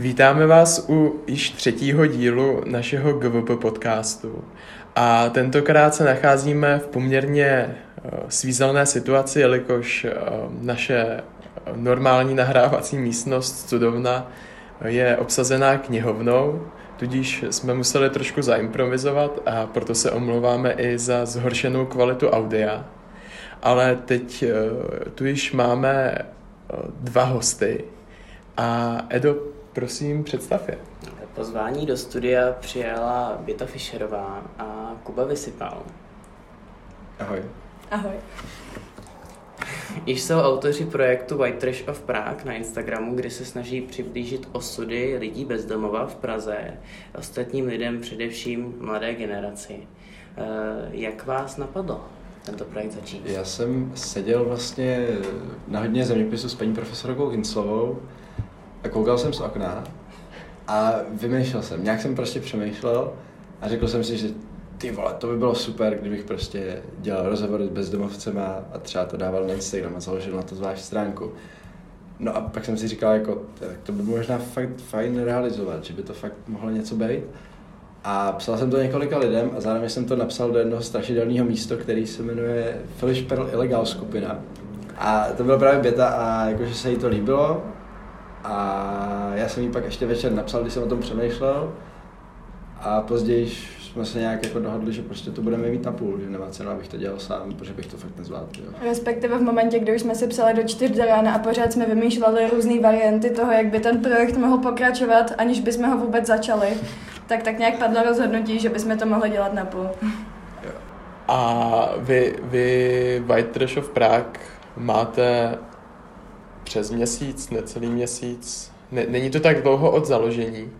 Vítáme vás u již třetího dílu našeho GVP podcastu. A tentokrát se nacházíme v poměrně eh, svízelné situaci, jelikož eh, naše normální nahrávací místnost, studovna, je obsazená knihovnou, tudíž jsme museli trošku zaimprovizovat a proto se omlouváme i za zhoršenou kvalitu audia. Ale teď eh, tu již máme dva hosty. A Edo, prosím, představ je. Pozvání do studia přijala Běta Fischerová a Kuba Vysypal. Ahoj. Ahoj. Již jsou autoři projektu White Trash of Prague na Instagramu, kde se snaží přiblížit osudy lidí bezdomova v Praze, ostatním lidem, především mladé generaci. Eh, jak vás napadlo tento projekt začít? Já jsem seděl vlastně na hodně zeměpisu s paní profesorkou Hinslovou a koukal jsem z okna a vymýšlel jsem. Nějak jsem prostě přemýšlel a řekl jsem si, že ty vole, to by bylo super, kdybych prostě dělal rozhovory s bezdomovcema a třeba to dával na Instagram a založil na to zvlášť stránku. No a pak jsem si říkal, jako, tak to by možná fakt fajn realizovat, že by to fakt mohlo něco být. A psal jsem to několika lidem a zároveň jsem to napsal do jednoho strašidelného místa, který se jmenuje Felish Pearl Illegal skupina. A to bylo právě beta a jakože se jí to líbilo a já jsem jí pak ještě večer napsal, když jsem o tom přemýšlel. A později jsme se nějak jako dohodli, že prostě to budeme mít na půl, že nemá cenu, abych to dělal sám, protože bych to fakt nezvládl. Jo. Respektive v momentě, kdy už jsme se psali do čtyř do rána a pořád jsme vymýšleli různé varianty toho, jak by ten projekt mohl pokračovat, aniž bychom ho vůbec začali, tak tak nějak padlo rozhodnutí, že bychom to mohli dělat na půl. A vy, vy White Trash of Prague máte přes měsíc, necelý měsíc. Ne, není to tak dlouho od založení.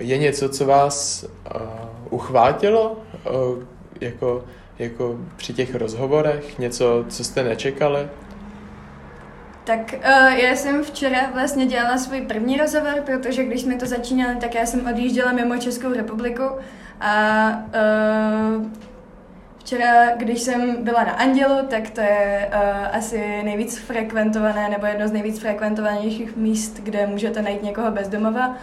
Je něco, co vás uh, uchvátilo uh, jako, jako při těch rozhovorech? Něco, co jste nečekali? Tak uh, já jsem včera vlastně dělala svůj první rozhovor, protože když jsme to začínali, tak já jsem odjížděla mimo Českou republiku a uh, Včera, když jsem byla na Andělu, tak to je uh, asi nejvíc frekventované, nebo jedno z nejvíc frekventovanějších míst, kde můžete najít někoho bezdomova.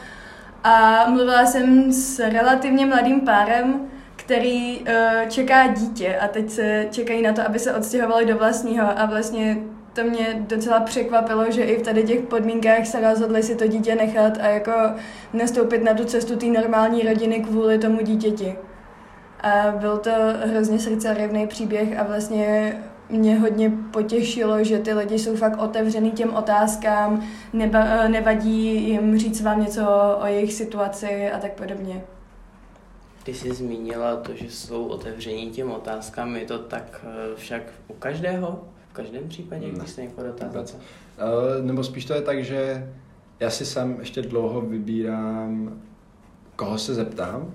A mluvila jsem s relativně mladým párem, který uh, čeká dítě a teď se čekají na to, aby se odstěhovali do vlastního a vlastně to mě docela překvapilo, že i v tady těch podmínkách se rozhodli si to dítě nechat a jako nastoupit na tu cestu té normální rodiny kvůli tomu dítěti. A byl to hrozně srdcerivný příběh a vlastně mě hodně potěšilo, že ty lidi jsou fakt otevřený těm otázkám, neba, nevadí jim říct vám něco o jejich situaci a tak podobně. Ty jsi zmínila to, že jsou otevření těm otázkám, je to tak eh, však u každého? V každém případě, ne. když se někoho dotázá? Uh, nebo spíš to je tak, že já si sám ještě dlouho vybírám, koho se zeptám,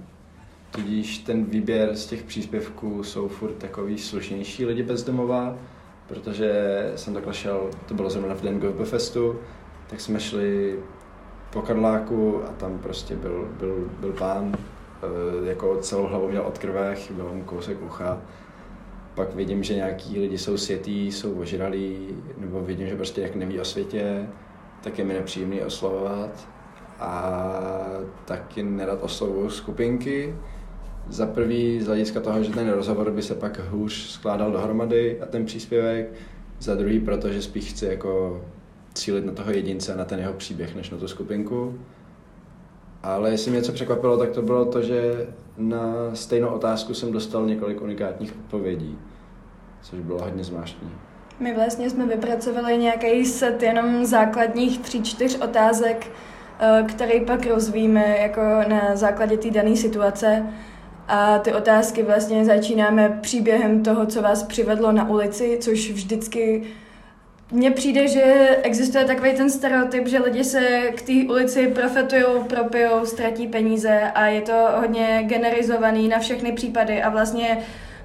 Tudíž ten výběr z těch příspěvků jsou furt takový slušnější lidi bezdomová, protože jsem takhle šel, to bylo zrovna v den Festu, tak jsme šli po Karláku a tam prostě byl, byl, byl pán, eh, jako celou hlavu měl od krve, chyběl mu kousek ucha. Pak vidím, že nějaký lidi jsou světí, jsou ožralí, nebo vidím, že prostě jak neví o světě, tak je mi nepříjemný oslovovat. A taky nerad oslovuju skupinky, za prvý z hlediska toho, že ten rozhovor by se pak hůř skládal dohromady a ten příspěvek, za druhý protože spíš chci jako cílit na toho jedince, na ten jeho příběh, než na tu skupinku. Ale jestli mě něco překvapilo, tak to bylo to, že na stejnou otázku jsem dostal několik unikátních odpovědí, což bylo hodně zvláštní. My vlastně jsme vypracovali nějaký set jenom základních tří, čtyř otázek, eh, který pak rozvíjíme jako na základě té dané situace. A ty otázky vlastně začínáme příběhem toho, co vás přivedlo na ulici, což vždycky mně přijde, že existuje takový ten stereotyp, že lidi se k té ulici profetují, propijou, ztratí peníze a je to hodně generizovaný na všechny případy. A vlastně,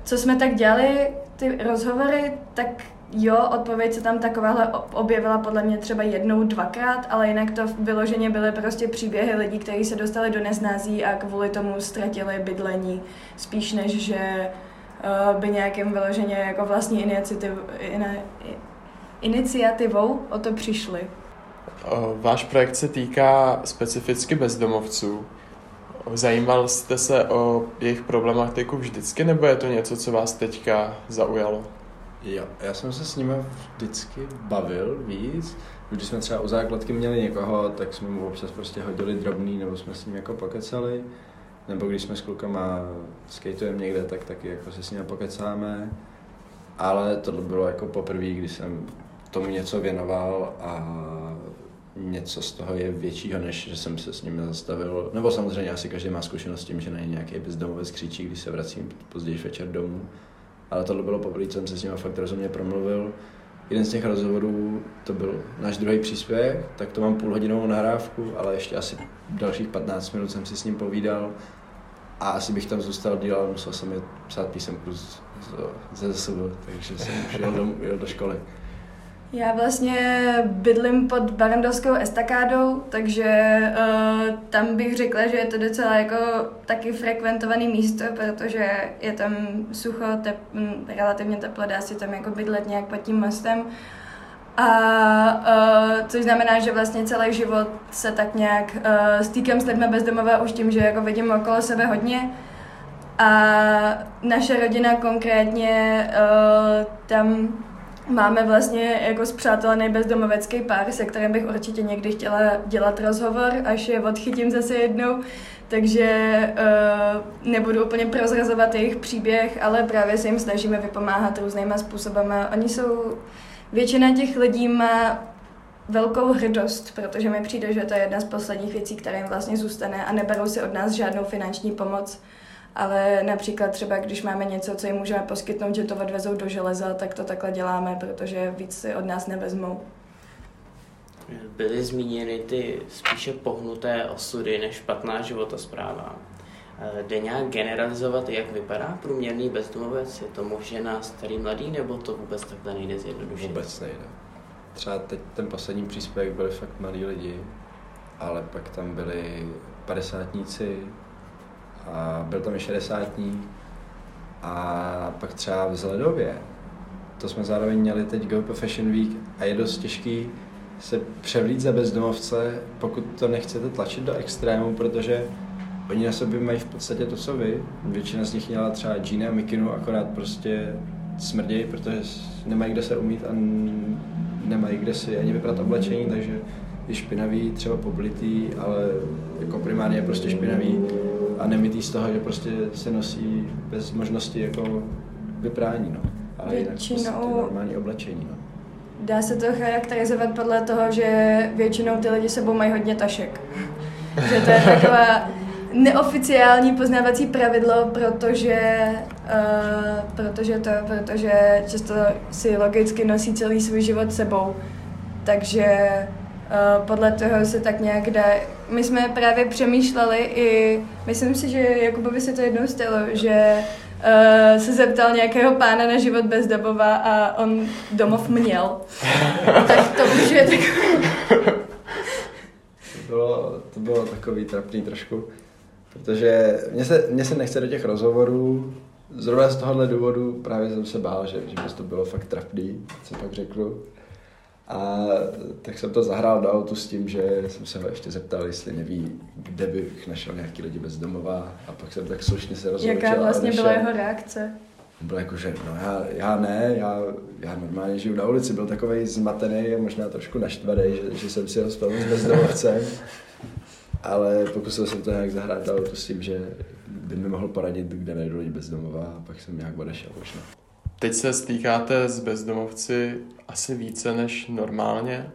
co jsme tak dělali, ty rozhovory, tak Jo, odpověď se tam takováhle objevila podle mě třeba jednou, dvakrát, ale jinak to vyloženě byly prostě příběhy lidí, kteří se dostali do neznází a kvůli tomu ztratili bydlení, spíš než že uh, by nějakým vyloženě jako vlastní iniciativ, in, iniciativou o to přišli. Váš projekt se týká specificky bezdomovců. Zajímal jste se o jejich problematiku vždycky, nebo je to něco, co vás teďka zaujalo? Jo, já jsem se s nimi vždycky bavil víc. Když jsme třeba u základky měli někoho, tak jsme mu občas prostě hodili drobný, nebo jsme s ním jako pokecali. Nebo když jsme s klukama skateujeme někde, tak taky jako se s nimi pokecáme. Ale to bylo jako poprvé, když jsem tomu něco věnoval a něco z toho je většího, než že jsem se s ním zastavil. Nebo samozřejmě asi každý má zkušenost s tím, že není nějaký bezdomovec křičí, když se vracím později večer domů. Ale tohle bylo poprvé, co jsem se s ním fakt rozumně promluvil. Jeden z těch rozhovorů, to byl náš druhý příspěvek, tak to mám půlhodinovou nahrávku, ale ještě asi dalších 15 minut jsem si s ním povídal a asi bych tam zůstal díl, musel jsem je psát písemku ze ZSV, takže jsem šel do, jel do školy. Já vlastně bydlím pod Barandovskou estakádou, takže uh, tam bych řekla, že je to docela jako taky frekventovaný místo, protože je tam sucho, tep, relativně teplo, dá si tam jako bydlet nějak pod tím mostem. A uh, což znamená, že vlastně celý život se tak nějak uh, stýkám s lidmi bezdomové už tím, že jako vidím okolo sebe hodně. A naše rodina konkrétně uh, tam Máme vlastně jako zpřátelený bezdomovecký pár, se kterým bych určitě někdy chtěla dělat rozhovor, až je odchytím zase jednou. Takže uh, nebudu úplně prozrazovat jejich příběh, ale právě se jim snažíme vypomáhat různýma způsobama. Oni jsou, většina těch lidí má velkou hrdost, protože mi přijde, že to je jedna z posledních věcí, která jim vlastně zůstane a neberou si od nás žádnou finanční pomoc ale například třeba, když máme něco, co jim můžeme poskytnout, že to odvezou do železa, tak to takhle děláme, protože víc si od nás nevezmou. Byly zmíněny ty spíše pohnuté osudy než špatná životospráva. Eh, jde nějak generalizovat, jak vypadá průměrný bezdomovec? Je to muž, žena, starý, mladý, nebo to vůbec takhle nejde zjednodušit? Vůbec nejde. Třeba teď ten poslední příspěvek byli fakt mladí lidi, ale pak tam byli padesátníci, a byl tam i 60 a pak třeba v Zledově, to jsme zároveň měli teď Go Fashion Week a je dost těžký se převlít za bezdomovce, pokud to nechcete tlačit do extrému, protože oni na sobě mají v podstatě to, co vy. Většina z nich měla třeba džíny a mikinu, akorát prostě smrdějí, protože nemají kde se umít a nemají kde si ani vyprat oblečení, takže je špinavý, třeba poblitý, ale jako primárně je prostě špinavý a nemitý z toho, že prostě se nosí bez možnosti jako vyprání, no. Ale většinou, jinak prostě normální oblečení, no. Dá se to charakterizovat podle toho, že většinou ty lidi sebou mají hodně tašek. že to je taková neoficiální poznávací pravidlo, protože, uh, protože, to, protože často si logicky nosí celý svůj život sebou. Takže podle toho se tak nějak dá... My jsme právě přemýšleli i... Myslím si, že Jakubovi se to jednou stalo, že uh, se zeptal nějakého pána na život bezdomova a on domov měl. tak to už je takový... to, bylo, to bylo takový trapný trošku, protože mě se, mě se nechce do těch rozhovorů, zrovna z tohohle důvodu právě jsem se bál, že, že to bylo fakt trapný, co pak řeknu. A tak jsem to zahrál do autu s tím, že jsem se ho ještě zeptal, jestli neví, kde bych našel nějaký lidi bezdomová. A pak jsem tak slušně se rozhodl. Jaká vlastně byla jeho reakce? Byl jako, že no já, já ne, já, já normálně žiju na ulici, byl takový zmatený a možná trošku naštvaný, že, že jsem si ho spal s bezdomovcem. Ale pokusil jsem to nějak zahrát do autu s tím, že by mi mohl poradit, kde najdu lidi bezdomová a pak jsem nějak odešel možná. Teď se stýkáte s bezdomovci asi více než normálně.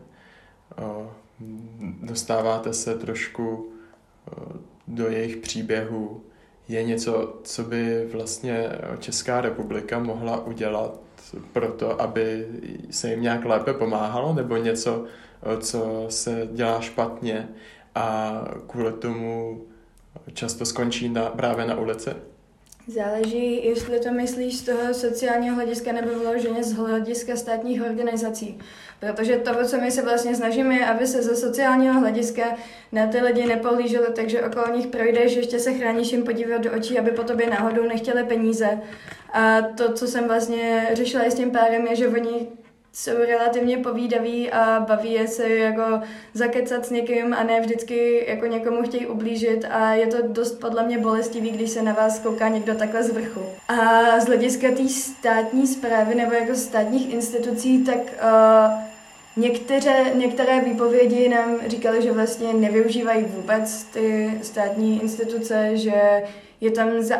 Dostáváte se trošku do jejich příběhů. Je něco, co by vlastně Česká republika mohla udělat pro to, aby se jim nějak lépe pomáhalo, nebo něco, co se dělá špatně a kvůli tomu často skončí na, právě na ulici? Záleží, jestli to myslíš z toho sociálního hlediska nebo vyloženě z hlediska státních organizací. Protože to, co my se vlastně snažíme, je, aby se ze sociálního hlediska na ty lidi nepohlíželi, takže okolo nich projdeš, ještě se chráníš jim podívat do očí, aby po tobě náhodou nechtěli peníze. A to, co jsem vlastně řešila i s tím párem, je, že oni jsou relativně povídaví a baví je se jako zakecat s někým a ne vždycky jako někomu chtějí ublížit a je to dost podle mě bolestivý, když se na vás kouká někdo takhle z vrchu. A z hlediska té státní zprávy nebo jako státních institucí, tak uh, Některé, některé výpovědi nám říkaly, že vlastně nevyužívají vůbec ty státní instituce, že je tam za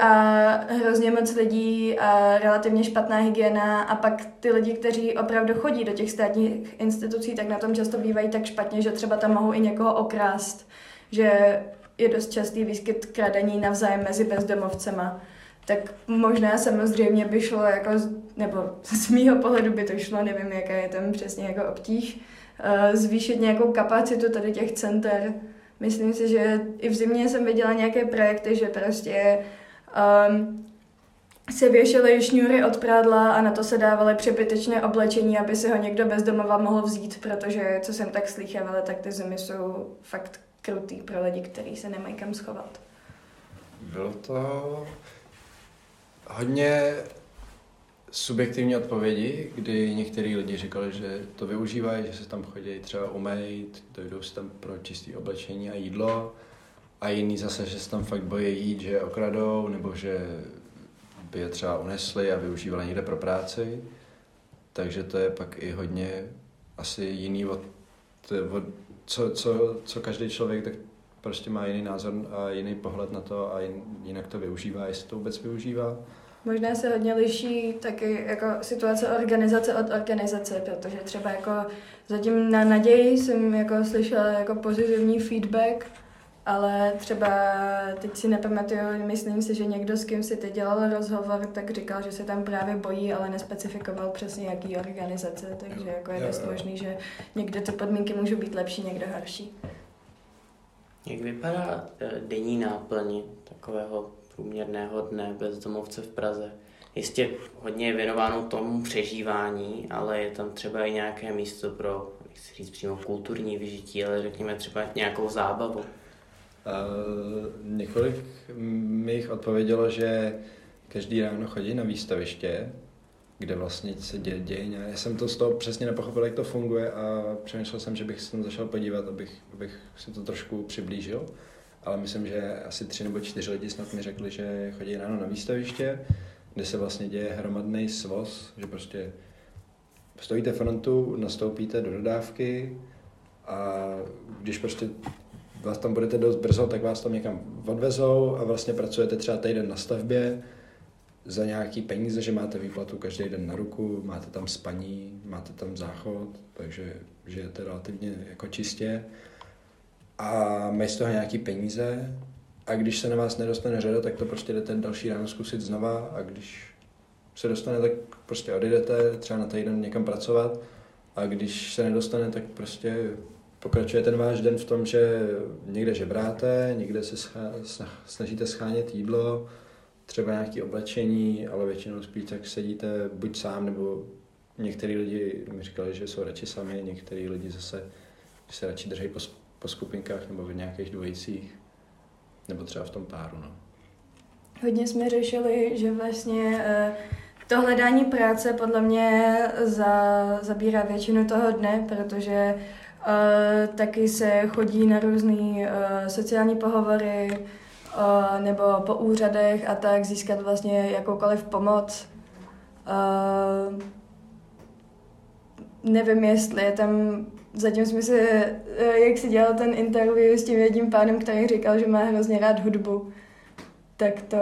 hrozně moc lidí a relativně špatná hygiena a pak ty lidi, kteří opravdu chodí do těch státních institucí, tak na tom často bývají tak špatně, že třeba tam mohou i někoho okrást, že je dost častý výskyt kradení navzájem mezi bezdomovcema. Tak možná samozřejmě by šlo, jako, nebo z mýho pohledu by to šlo, nevím, jaká je tam přesně jako obtíž, eh, zvýšit nějakou kapacitu tady těch center, Myslím si, že i v zimě jsem viděla nějaké projekty, že prostě um, se věšely šňůry od prádla a na to se dávaly přebytečné oblečení, aby si ho někdo bez domova mohl vzít, protože, co jsem tak slychávala, tak ty zimy jsou fakt krutý pro lidi, kteří se nemají kam schovat. Bylo to hodně subjektivní odpovědi, kdy některý lidi říkali, že to využívají, že se tam chodí třeba umejt, dojdou si tam pro čisté oblečení a jídlo, a jiný zase, že se tam fakt bojí jít, že je okradou, nebo že by je třeba unesli a využívali někde pro práci. Takže to je pak i hodně asi jiný od, od co, co, co každý člověk tak prostě má jiný názor a jiný pohled na to a jinak to využívá, jestli to vůbec využívá. Možná se hodně liší taky jako situace organizace od organizace, protože třeba jako zatím na naději jsem jako slyšela jako pozitivní feedback, ale třeba teď si nepamatuju, myslím si, že někdo, s kým si teď dělal rozhovor, tak říkal, že se tam právě bojí, ale nespecifikoval přesně jaký organizace, takže jako je dost možný, že někde ty podmínky můžou být lepší, někde horší. Jak vypadá eh, denní náplň takového průměrného dne bezdomovce v Praze. Jistě hodně je věnováno tomu přežívání, ale je tam třeba i nějaké místo pro, nechci říct přímo kulturní vyžití, ale řekněme třeba nějakou zábavu. Uh, několik mých odpovědělo, že každý ráno chodí na výstaviště, kde vlastně se děje, děje. Já jsem to z toho přesně nepochopil, jak to funguje a přemýšlel jsem, že bych se tam začal podívat, abych, abych si to trošku přiblížil ale myslím, že asi tři nebo čtyři lidi snad mi řekli, že chodí ráno na výstaviště, kde se vlastně děje hromadný svoz, že prostě stojíte frontu, nastoupíte do dodávky a když prostě vás tam budete dost brzo, tak vás tam někam odvezou a vlastně pracujete třeba týden na stavbě za nějaký peníze, že máte výplatu každý den na ruku, máte tam spaní, máte tam záchod, takže žijete relativně jako čistě a mají z toho nějaký peníze. A když se na vás nedostane řada, tak to prostě jdete další ráno zkusit znova. A když se dostane, tak prostě odjedete třeba na týden někam pracovat. A když se nedostane, tak prostě pokračuje ten váš den v tom, že někde žebráte, někde se snažíte schánět jídlo, třeba nějaké oblečení, ale většinou spíš tak sedíte buď sám, nebo některý lidi mi říkali, že jsou radši sami, některý lidi zase se radši drží po, po skupinkách nebo v nějakých dvojicích, nebo třeba v tom páru. No. Hodně jsme řešili, že vlastně eh, to hledání práce podle mě za, zabírá většinu toho dne, protože uh, taky se chodí na různé uh, sociální pohovory uh, nebo po úřadech a tak získat vlastně jakoukoliv pomoc. Uh, nevím, jestli je tam zatím jsme se, eh, jak si dělal ten interview s tím jedním pánem, který říkal, že má hrozně rád hudbu, tak to,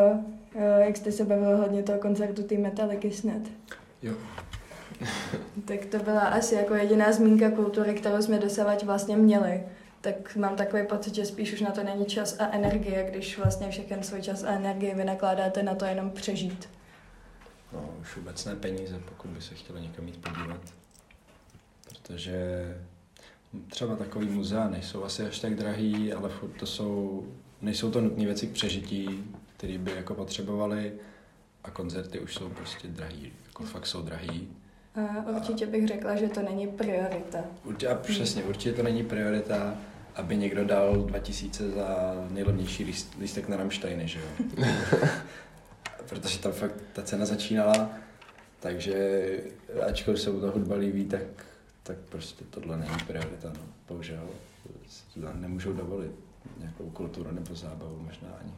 eh, jak jste se bavil hodně toho koncertu té Metallica snad. Jo. tak to byla asi jako jediná zmínka kultury, kterou jsme dosavať vlastně měli. Tak mám takový pocit, že spíš už na to není čas a energie, když vlastně všechen svůj čas a energii vynakládáte na to jenom přežít. No, už vůbec ne peníze, pokud by se chtěli někam jít podívat. Protože třeba takový muzea nejsou asi až tak drahý, ale furt to jsou, nejsou to nutné věci k přežití, které by jako potřebovali a koncerty už jsou prostě drahý, jako fakt jsou drahý. A určitě bych řekla, že to není priorita. Určitě, a přesně, určitě to není priorita, aby někdo dal 2000 za nejlevnější líst, lístek na Rammsteiny, že jo? Protože tam fakt ta cena začínala Takže ačkoliv se u toho hudba líbí, tak, tak prostě tohle není priorita, no. Bohužel nemůžou dovolit nějakou kulturu nebo zábavu možná ani.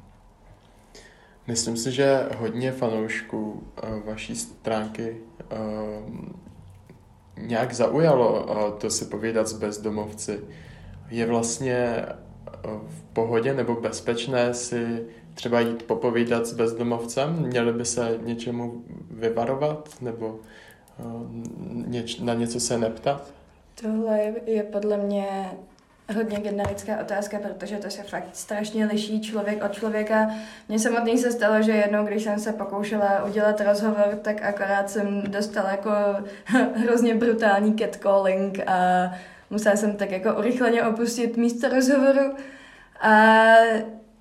Myslím si, že hodně fanoušků uh, vaší stránky uh, nějak zaujalo uh, to si povídat s bezdomovci. Je vlastně v pohodě nebo bezpečné si třeba jít popovídat s bezdomovcem? Měli by se něčemu vyvarovat nebo něč, na něco se neptat? Tohle je, podle mě hodně generická otázka, protože to se fakt strašně liší člověk od člověka. Mně samotný se stalo, že jednou, když jsem se pokoušela udělat rozhovor, tak akorát jsem dostala jako hrozně brutální catcalling a musela jsem tak jako urychleně opustit místo rozhovoru. A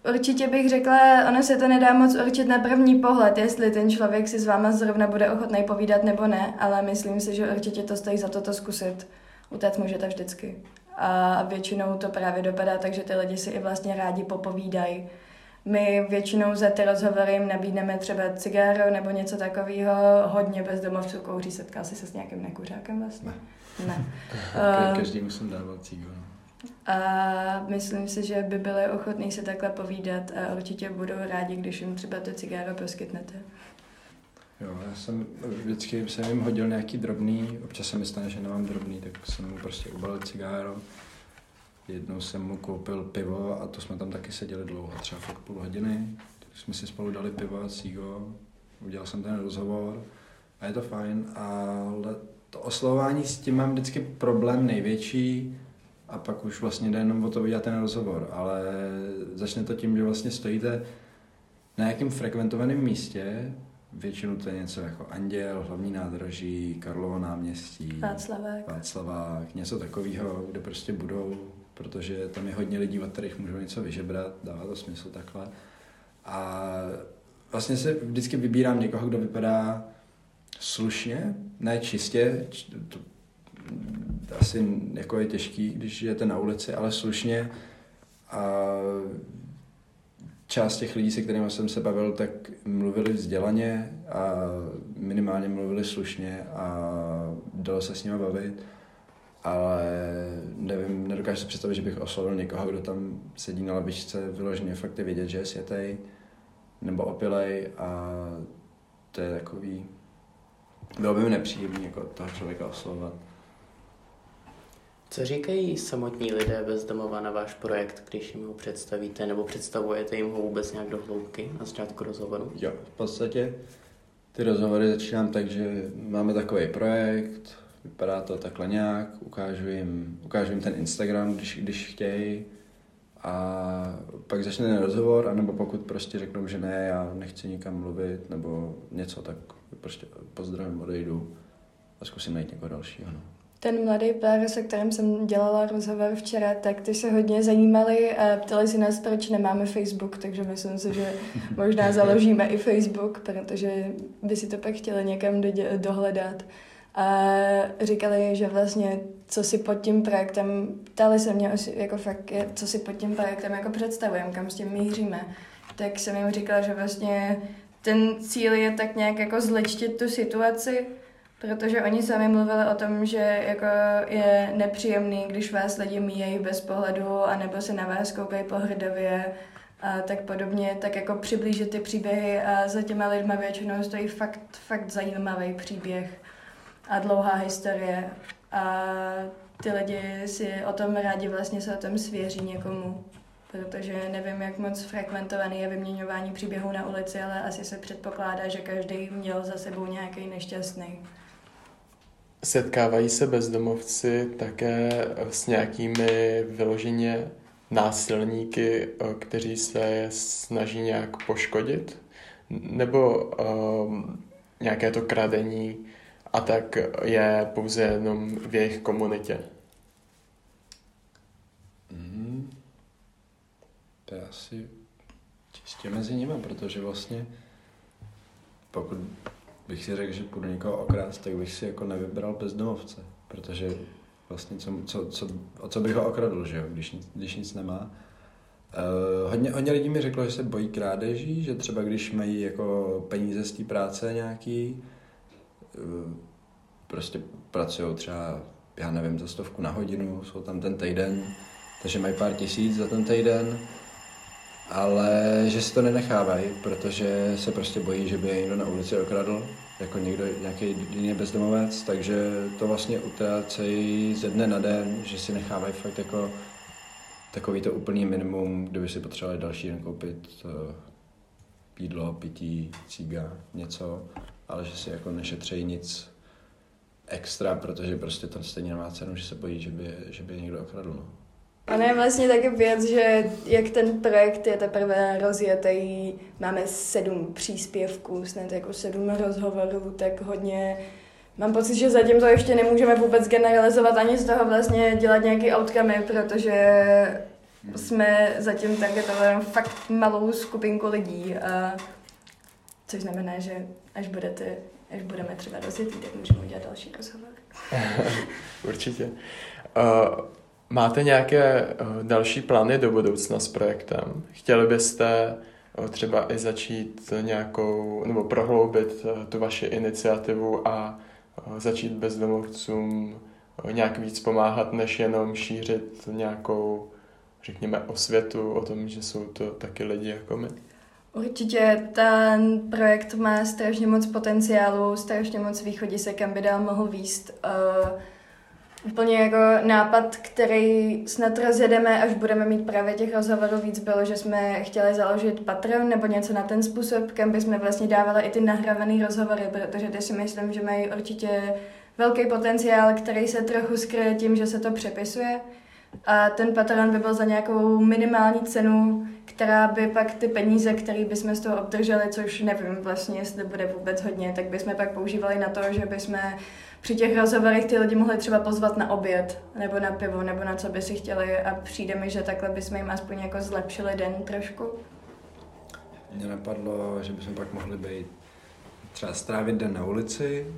Určitě bych řekla, ono se to nedá moc určit na první pohled, jestli ten člověk si s váma zrovna bude ochotný povídat nebo ne, ale myslím si, že určitě to stojí za to to zkusit. Utéct můžete vždycky. A většinou to právě dopadá tak, že ty lidi si i vlastně rádi popovídají. My většinou za ty rozhovory jim nabídneme třeba cigáro nebo něco takového. Hodně bezdomovců kouří, setkal jsi se s nějakým nekuřákem vlastně? Ne. ne. Každý musím dávat cigáro. A myslím si, že by byli ochotní se takhle povídat a určitě budou rádi, když jim třeba to cigáro poskytnete. Jo, já jsem vždycky jsem jim hodil nějaký drobný, občas se mi stane, že nemám drobný, tak jsem mu prostě ubalil cigáro. Jednou jsem mu koupil pivo a to jsme tam taky seděli dlouho, třeba fakt půl hodiny. Tak jsme si spolu dali pivo a cigo, udělal jsem ten rozhovor a je to fajn, ale to oslovování s tím mám vždycky problém největší a pak už vlastně jde jenom o to udělat ten rozhovor, ale začne to tím, že vlastně stojíte na nějakém frekventovaném místě, Většinou to je něco jako Anděl, hlavní nádraží, Karlovo náměstí, Václavák. Václavák, něco takového, kde prostě budou, protože tam je hodně lidí, od kterých můžou něco vyžebrat, dává to smysl takhle. A vlastně se vždycky vybírám někoho, kdo vypadá slušně, ne čistě, to asi jako je těžký, když žijete na ulici, ale slušně a část těch lidí, se kterými jsem se bavil, tak mluvili vzdělaně a minimálně mluvili slušně a dalo se s nimi bavit. Ale nevím, nedokážu si představit, že bych oslovil někoho, kdo tam sedí na lavičce, vyloženě fakt je vidět, že je světej nebo opilej a to je takový, bylo by mi nepříjemné jako toho člověka oslovovat. Co říkají samotní lidé bez domova na váš projekt, když jim ho představíte, nebo představujete jim ho vůbec nějak do hloubky na začátku rozhovoru? Jo, v podstatě ty rozhovory začínám tak, že máme takový projekt, vypadá to takhle nějak, ukážu jim, ukážu jim ten Instagram, když, když chtějí, a pak začne ten rozhovor, anebo pokud prostě řeknou, že ne, já nechci nikam mluvit, nebo něco, tak prostě pozdravím, odejdu a zkusím najít někoho dalšího. No. Ten mladý pár, se kterým jsem dělala rozhovor včera, tak ty se hodně zajímali a ptali si nás, proč nemáme Facebook, takže myslím si, že možná založíme i Facebook, protože by si to pak chtěli někam do, dohledat. A říkali, že vlastně, co si pod tím projektem, ptali se mě, jako fakt, co si pod tím projektem jako představujeme, kam s tím míříme. Tak jsem jim říkala, že vlastně ten cíl je tak nějak jako zlečtit tu situaci, Protože oni sami mluvili o tom, že jako je nepříjemný, když vás lidi míjejí bez pohledu, anebo se na vás koukají pohrdavě a tak podobně, tak jako přiblížit ty příběhy a za těma lidma většinou stojí fakt, fakt zajímavý příběh a dlouhá historie a ty lidi si o tom rádi vlastně se o tom svěří někomu protože nevím, jak moc frekventovaný je vyměňování příběhů na ulici, ale asi se předpokládá, že každý měl za sebou nějaký nešťastný. Setkávají se bezdomovci také s nějakými vyloženě násilníky, eh, kteří se snaží nějak poškodit? Nebo um, nějaké to kradení a tak je pouze jenom v jejich komunitě? Mm, to je asi čistě mezi nimi, protože vlastně pokud bych si řekl, že půjdu někoho okrást, tak bych si jako nevybral bezdomovce, protože vlastně co, co, co, o co bych ho okradl, že jo, když, když nic nemá. Uh, hodně, hodně lidí mi řeklo, že se bojí krádeží, že třeba když mají jako peníze z té práce nějaký, prostě pracují třeba, já nevím, za stovku na hodinu, jsou tam ten týden, takže mají pár tisíc za ten týden, ale že si to nenechávají, protože se prostě bojí, že by je někdo na ulici okradl, jako někdo, nějaký jiný bezdomovec, takže to vlastně utrácejí ze dne na den, že si nechávají fakt jako takový to úplný minimum, kdyby si potřebovali další den koupit uh, jídlo, pití, cíga, něco, ale že si jako nešetřejí nic extra, protože prostě to stejně nemá cenu, že se bojí, že by, že by někdo okradl. No. A ne vlastně taky věc, že jak ten projekt je teprve rozjetý, máme sedm příspěvků, snad jako sedm rozhovorů, tak hodně Mám pocit, že zatím to ještě nemůžeme vůbec generalizovat ani z toho vlastně dělat nějaký outcome, protože jsme zatím targetovali fakt malou skupinku lidí, a což znamená, že až budete, až budeme třeba rozjetý, tak můžeme udělat další rozhovor. Určitě. Uh, máte nějaké uh, další plány do budoucna s projektem? Chtěli byste uh, třeba i začít nějakou, nebo prohloubit uh, tu vaši iniciativu a začít bezdomovcům nějak víc pomáhat, než jenom šířit nějakou řekněme, osvětu o tom, že jsou to taky lidi jako my? Určitě ten projekt má strašně moc potenciálu, strašně moc se kam by dál mohl výst. Uh, úplně jako nápad, který snad rozjedeme, až budeme mít právě těch rozhovorů víc, bylo, že jsme chtěli založit Patreon nebo něco na ten způsob, kam bychom vlastně dávali i ty nahravené rozhovory, protože ty si myslím, že mají určitě velký potenciál, který se trochu skryje tím, že se to přepisuje. A ten Patreon by byl za nějakou minimální cenu, která by pak ty peníze, které bychom z toho obdrželi, což nevím vlastně, jestli bude vůbec hodně, tak bychom pak používali na to, že bychom při těch rozhovorech ty lidi mohli třeba pozvat na oběd, nebo na pivo, nebo na co by si chtěli a přijde mi, že takhle bychom jim aspoň jako zlepšili den trošku. Mně napadlo, že bychom pak mohli být třeba strávit den na ulici,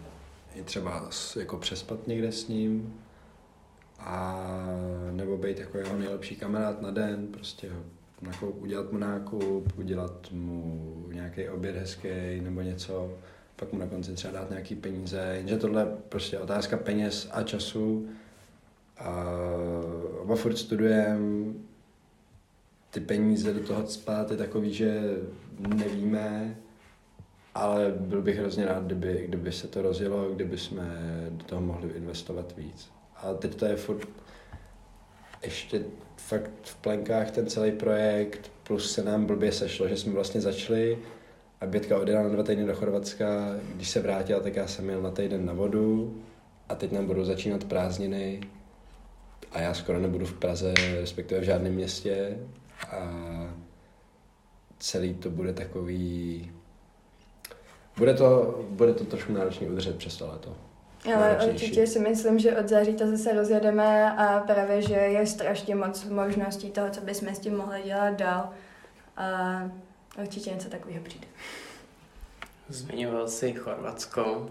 i třeba jako přespat někde s ním, a nebo být jako jeho nejlepší kamarád na den, prostě nakup, udělat mu nákup, udělat mu nějaký oběd hezký nebo něco, pak mu na konci třeba dát nějaký peníze, jenže tohle je prostě otázka peněz a času. A oba furt studujeme, ty peníze do toho spát je takový, že nevíme, ale byl bych hrozně rád, kdyby, kdyby se to rozjelo, kdyby jsme do toho mohli investovat víc. A teď to je furt ještě fakt v plenkách ten celý projekt, plus se nám blbě sešlo, že jsme vlastně začali a Bětka odjela na dva týdny do Chorvatska, když se vrátila, tak já jsem jel na týden na vodu a teď nám budou začínat prázdniny a já skoro nebudu v Praze, respektive v žádném městě a celý to bude takový... Bude to, bude to trošku náročný udržet přes to léto. Ale určitě si myslím, že od září to zase rozjedeme a právě, že je strašně moc možností toho, co bychom s tím mohli dělat dál. A určitě něco takového přijde. Zmiňoval jsi Chorvatsko.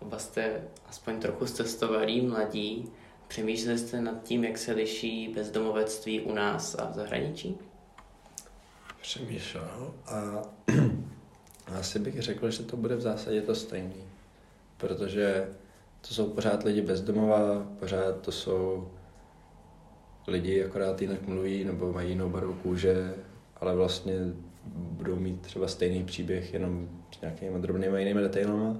Oba jste aspoň trochu cestovali mladí. Přemýšleli jste nad tím, jak se liší bezdomovectví u nás a v zahraničí? Přemýšlel a asi bych řekl, že to bude v zásadě to stejný protože to jsou pořád lidi bezdomova, pořád to jsou lidi, akorát jinak mluví nebo mají jinou barvu kůže, ale vlastně budou mít třeba stejný příběh, jenom s nějakými drobnými jinými detailama.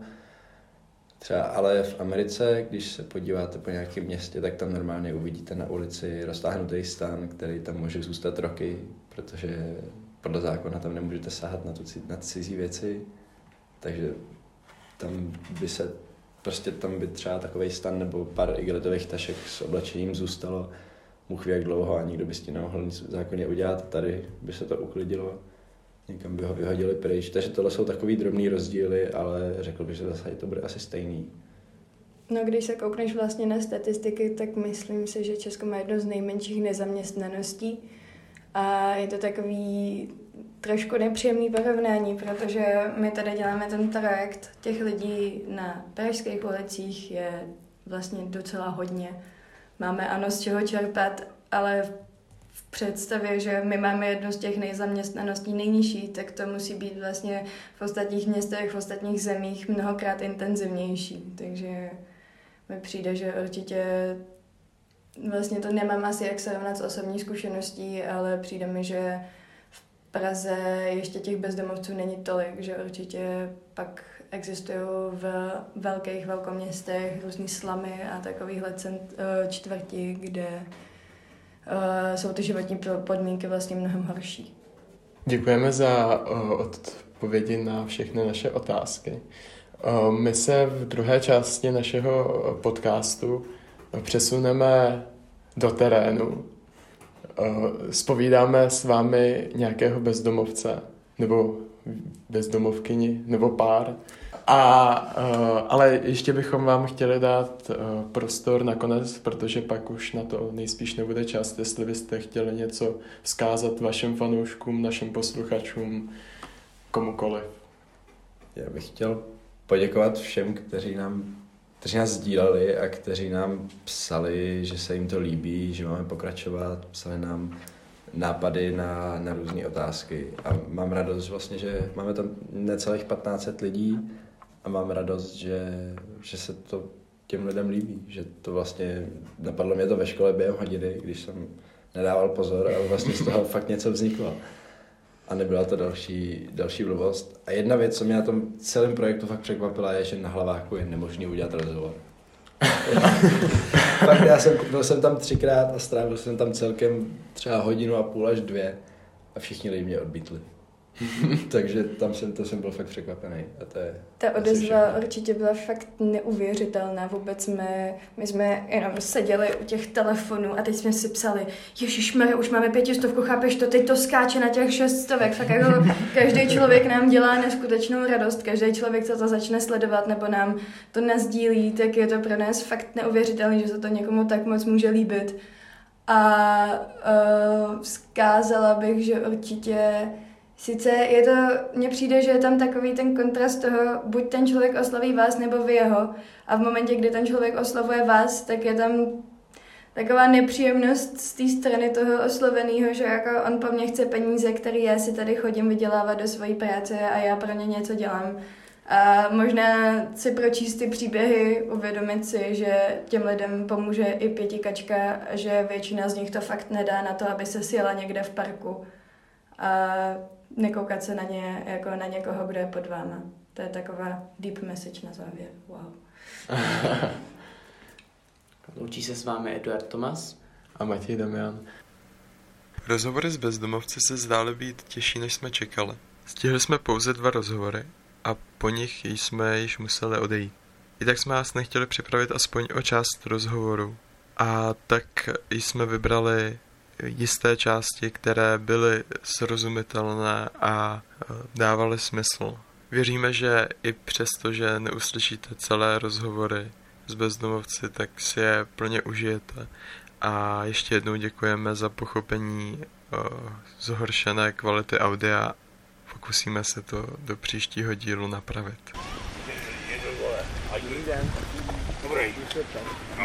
Třeba ale v Americe, když se podíváte po nějakém městě, tak tam normálně uvidíte na ulici roztáhnutý stan, který tam může zůstat roky, protože podle zákona tam nemůžete sahat na, tu, na cizí věci. Takže tam by se prostě tam by třeba takový stan nebo pár igelitových tašek s oblečením zůstalo Bůh jak dlouho a nikdo by s tím nemohl nic zákonně udělat. Tady by se to uklidilo, někam by ho vyhodili pryč. Takže tohle jsou takový drobný rozdíly, ale řekl bych, že zase to bude asi stejný. No, když se koukneš vlastně na statistiky, tak myslím si, že Česko má jedno z nejmenších nezaměstnaností. A je to takový trošku nepříjemný porovnání, protože my tady děláme ten projekt těch lidí na pražských ulicích je vlastně docela hodně. Máme ano z čeho čerpat, ale v představě, že my máme jednu z těch nejzaměstnaností nejnižší, tak to musí být vlastně v ostatních městech, v ostatních zemích mnohokrát intenzivnější. Takže mi přijde, že určitě vlastně to nemám asi jak srovnat s osobní zkušeností, ale přijde mi, že v Praze ještě těch bezdomovců není tolik, že určitě pak existují v velkých velkoměstech různý slamy a takovýhle cent, eh, čtvrti, kde uh, jsou ty životní podmínky vlastně mnohem horší. Děkujeme za uh, odpovědi na všechny naše otázky. My se v druhé části našeho podcastu přesuneme do terénu. Spovídáme s vámi nějakého bezdomovce nebo bezdomovkyni nebo pár, a, uh, ale ještě bychom vám chtěli dát uh, prostor nakonec, protože pak už na to nejspíš nebude čas, jestli byste chtěli něco vzkázat vašim fanouškům, našim posluchačům, komukoliv. Já bych chtěl poděkovat všem, kteří nám kteří nás sdíleli a kteří nám psali, že se jim to líbí, že máme pokračovat, psali nám nápady na, na různé otázky. A mám radost vlastně, že máme tam necelých 1500 lidí, a mám radost, že, že se to těm lidem líbí, že to vlastně, napadlo mě to ve škole během hodiny, když jsem nedával pozor a vlastně z toho fakt něco vzniklo. A nebyla to další, další blbost. A jedna věc, co mě na tom celém projektu fakt překvapila, je, že na hlaváku je nemožný udělat rozhovor. fakt já jsem, byl jsem tam třikrát a strávil jsem tam celkem třeba hodinu a půl až dvě a všichni lidi mě odbítli. Takže tam jsem, to jsem byl fakt překvapený. A to je Ta odezva určitě byla fakt neuvěřitelná. Vůbec jsme, my jsme jenom seděli u těch telefonů a teď jsme si psali, Ježíš už máme pětistovku, chápeš to, teď to skáče na těch šeststovek. Fakt jako každý člověk nám dělá neskutečnou radost, každý člověk, co to začne sledovat nebo nám to nazdílí, tak je to pro nás fakt neuvěřitelné, že se to někomu tak moc může líbit. A uh, vzkázala bych, že určitě Sice je to, mně přijde, že je tam takový ten kontrast toho, buď ten člověk osloví vás, nebo vy jeho. A v momentě, kdy ten člověk oslovuje vás, tak je tam taková nepříjemnost z té strany toho osloveného, že jako on po mně chce peníze, které já si tady chodím vydělávat do své práce a já pro ně něco dělám. A možná si pročíst ty příběhy, uvědomit si, že těm lidem pomůže i pětikačka, že většina z nich to fakt nedá na to, aby se sjela někde v parku. A nekoukat se na ně jako na někoho, kdo je pod váma. To je taková deep message na závěr. Wow. Loučí se s vámi Eduard Tomas a Matěj Damian. Rozhovory s bezdomovci se zdály být těžší, než jsme čekali. Stihli jsme pouze dva rozhovory a po nich jsme již museli odejít. I tak jsme vás nechtěli připravit aspoň o část rozhovoru. A tak jsme vybrali jisté části, které byly srozumitelné a e, dávaly smysl. Věříme, že i přesto, že neuslyšíte celé rozhovory s bezdomovci, tak si je plně užijete. A ještě jednou děkujeme za pochopení uh, zhoršené kvality audia. Pokusíme se to do příštího dílu napravit. Dobrý.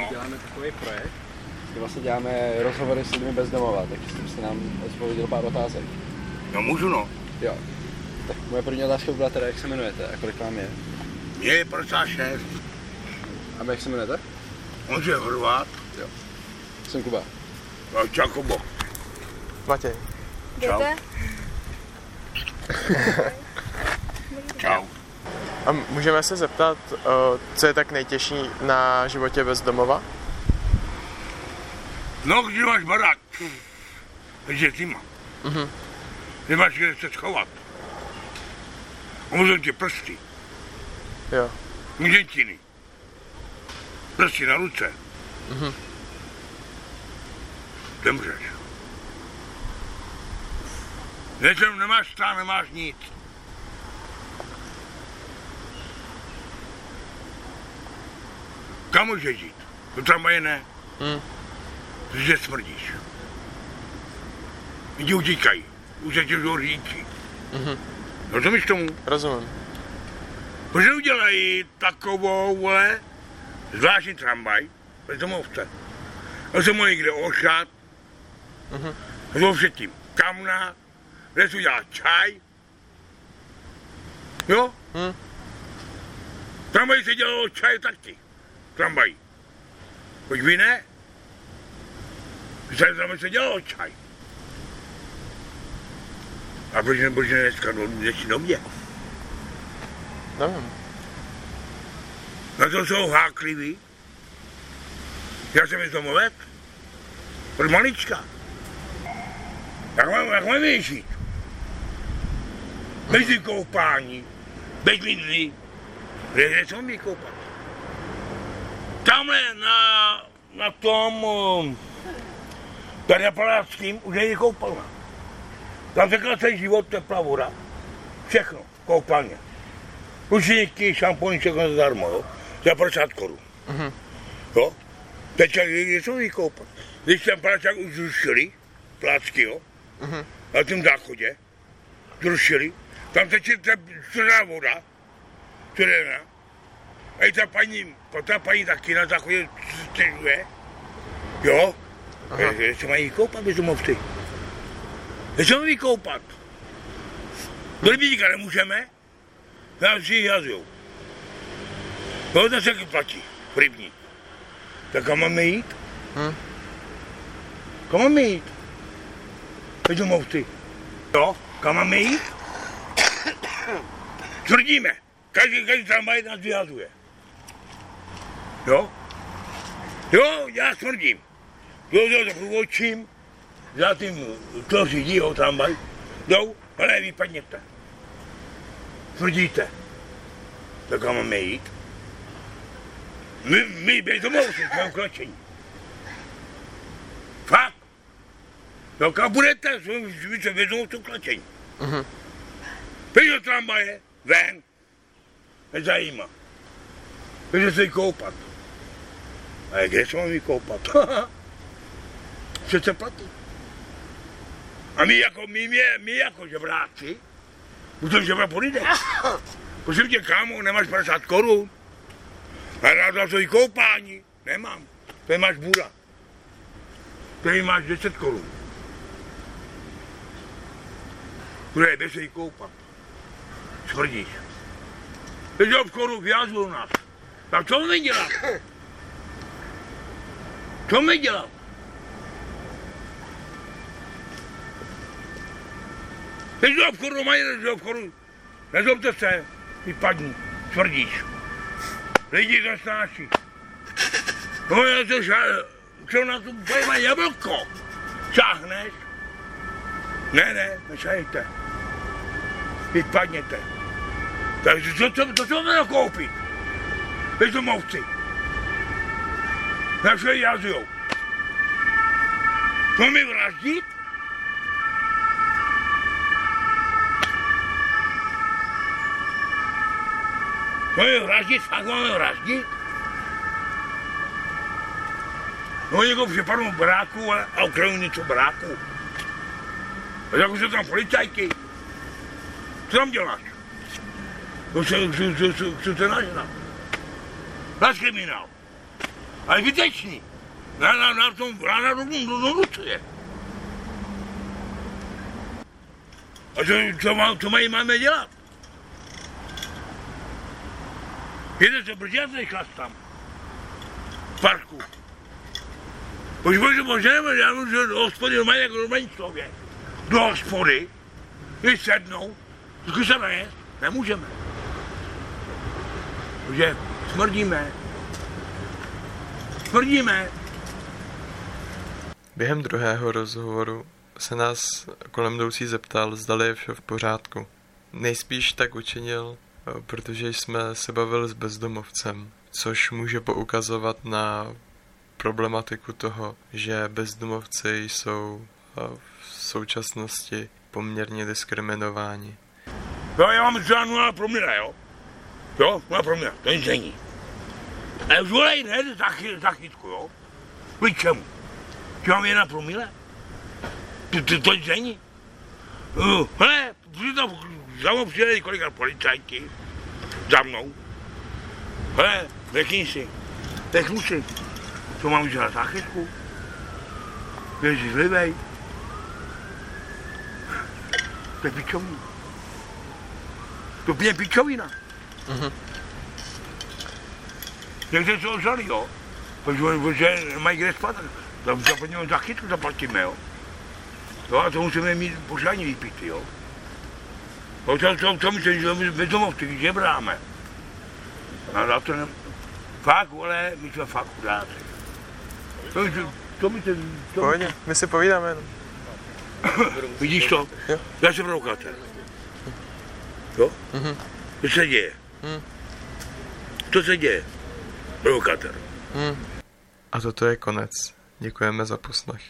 Děláme takový projekt, kdy vlastně děláme rozhovory s lidmi bezdomova, takže jsem se nám odpověděl pár otázek. No můžu no. Jo. Tak moje první otázka byla teda, jak se jmenujete a kolik vám je? Mě je 56. A jak se jmenujete? je Horvát. Jo. Jsem Kuba. No, čau Kubo. Matěj. Čau. čau. A můžeme se zeptat, co je tak nejtěžší na životě bezdomova? No, když máš barák, když je zima, mm-hmm. nemáš kde se schovat. Omrzou tě prsty. Jo. Mětiny. Prsty na ruce. Mm-hmm. Zemřeš. Nečem nemáš stán, nemáš nic. Kam můžeš jít? To tramvaje ne. Mm že smrdíš. Lidi utíkají, už se tě říci. Mm-hmm. Rozumíš tomu? Rozumím. Proč neudělají takovou, vole, zvláštní tramvaj, bez domovce. Já jsem mohli někde ošat, mm-hmm. Nebo předtím kamna, kde se dělá čaj. Jo? Hm. Tramvaj se dělalo čaj taky. Tramvaj. Proč vy ne? Že tam se dělalo čaj. A proč ne, proč ne dneska do dnešní době? Nevím. Na to jsou hákliví. Já jsem je domovec. Od malička. Jak mám, jak mám žít? Bez koupání, bez mindy. Kde jsou mi koupat? Tamhle na, na tom um, tady Palackým už není koupalna. Tam řekla celý život teplá voda. Všechno, koupalně. Ručníky, šampony, všechno zadarmo, jo? Za 50 korun. Mhm. Jo? Teď kde jsou vykoupat? Když ten Palačák už zrušili, plácky, jo? Mhm. Na tom záchodě, zrušili, tam teče ta černá voda, černá. A i ta paní, ta paní taky na záchodě stěžuje, jo? Kde se mají koupat bezumovci? Kde se mají koupat? Do rybníka nemůžeme, nám si ji hazujou. No, to se platí, rybník. Tak kam máme jít? Hm. Kam máme jít? Bezumovci. Jo, kam máme jít? Tvrdíme. Každý, každý tramvaj nás vyhazuje. Jo? Jo, já tvrdím. Jo, jo, to průvodčím, za tím, to řídí, jo, tramvaj, jdou, ale vypadněte. Tvrdíte. Tak kam máme jít? My, my bezdomovci jsme uklačení. Fakt. No kam budete, vy se bezdomovci uklačení. Mhm. Pojď do tramvaje, ven. Nezajímá. Pojďte se koupat. A kde se mám vykoupat? Přece platí. A my jako, my, my, my jako žebráci, musím žebrat po lidech. Prosím tě, kámo, nemáš 50 korun? A na to to koupání. Nemám. Tady máš bura. Tady máš 10 korun. Kde jde se jí koupat. Smrdíš. Teď v koru vyjádřil nás. Tak co mi dělat? Co mi dělat? Do obchodu mají, do obchodu. Nezlobte se, vypadni, tvrdíš. Lidi to snáší. No já to šá, co na tu pojma jablko. Šáhneš? Ne, ne, nešajte. Vypadněte. Takže co, to, co máme koupit? Bezumovci. Naše. Máme vraždit? Máme vraždit? Fakt máme vraždit? No někoho připadnou bráku a, a ukradnou něco bráku. A jako jsou tam policajky. Co tam děláš? To se, co, co, co, co to nažná? Náš kriminál. Ale vytečný. Na, na, na tom, na, na tom donucuje. A co, co, má, co mají, máme dělat? Jede se bržďáce chlastám. V parku. Už možná, možná, já můžu do hospody, mají jako normální člověk. Do hospody, když sednou, zkus se najet, nemůžeme. Protože smrdíme. Smrdíme. Během druhého rozhovoru se nás kolem jdoucí zeptal, zdali je vše v pořádku. Nejspíš tak učinil, protože jsme se bavili s bezdomovcem, což může poukazovat na problematiku toho, že bezdomovci jsou eh, v současnosti poměrně diskriminováni. Jo, já mám třeba 0 promile, jo? Jo, 0 promile, to nic není. A už volej hned za, chy, za chytku, jo? Kvůli čemu? Že mám 1 promile? To, to, to nic není. Uh, hele, přijde za mnou přijeli kolikrát policajti, za mnou. Hele, řekni si, řeknu si, co mám udělat za chytku? Ježíš, zlivej. To je pičovina. To je pičovina. Někde se ozvali, jo. Protože, protože mají kde spát, tam zaplatíme za chytku zaplatíme, jo. Jo, a to musíme mít pořádně vypít, jo. No to, to, to myslím, že my bezdomovci žebráme. A na to ne... Fakt, ale my jsme fakt chudáci. To, to, to mi ten... To, Pohodě, my si povídáme jenom. Vidíš to? Jo. Já jsem provokátor. Jo? Mhm. Co se děje? Mhm. Co se děje? Provokátor. A toto je konec. Děkujeme za poslech.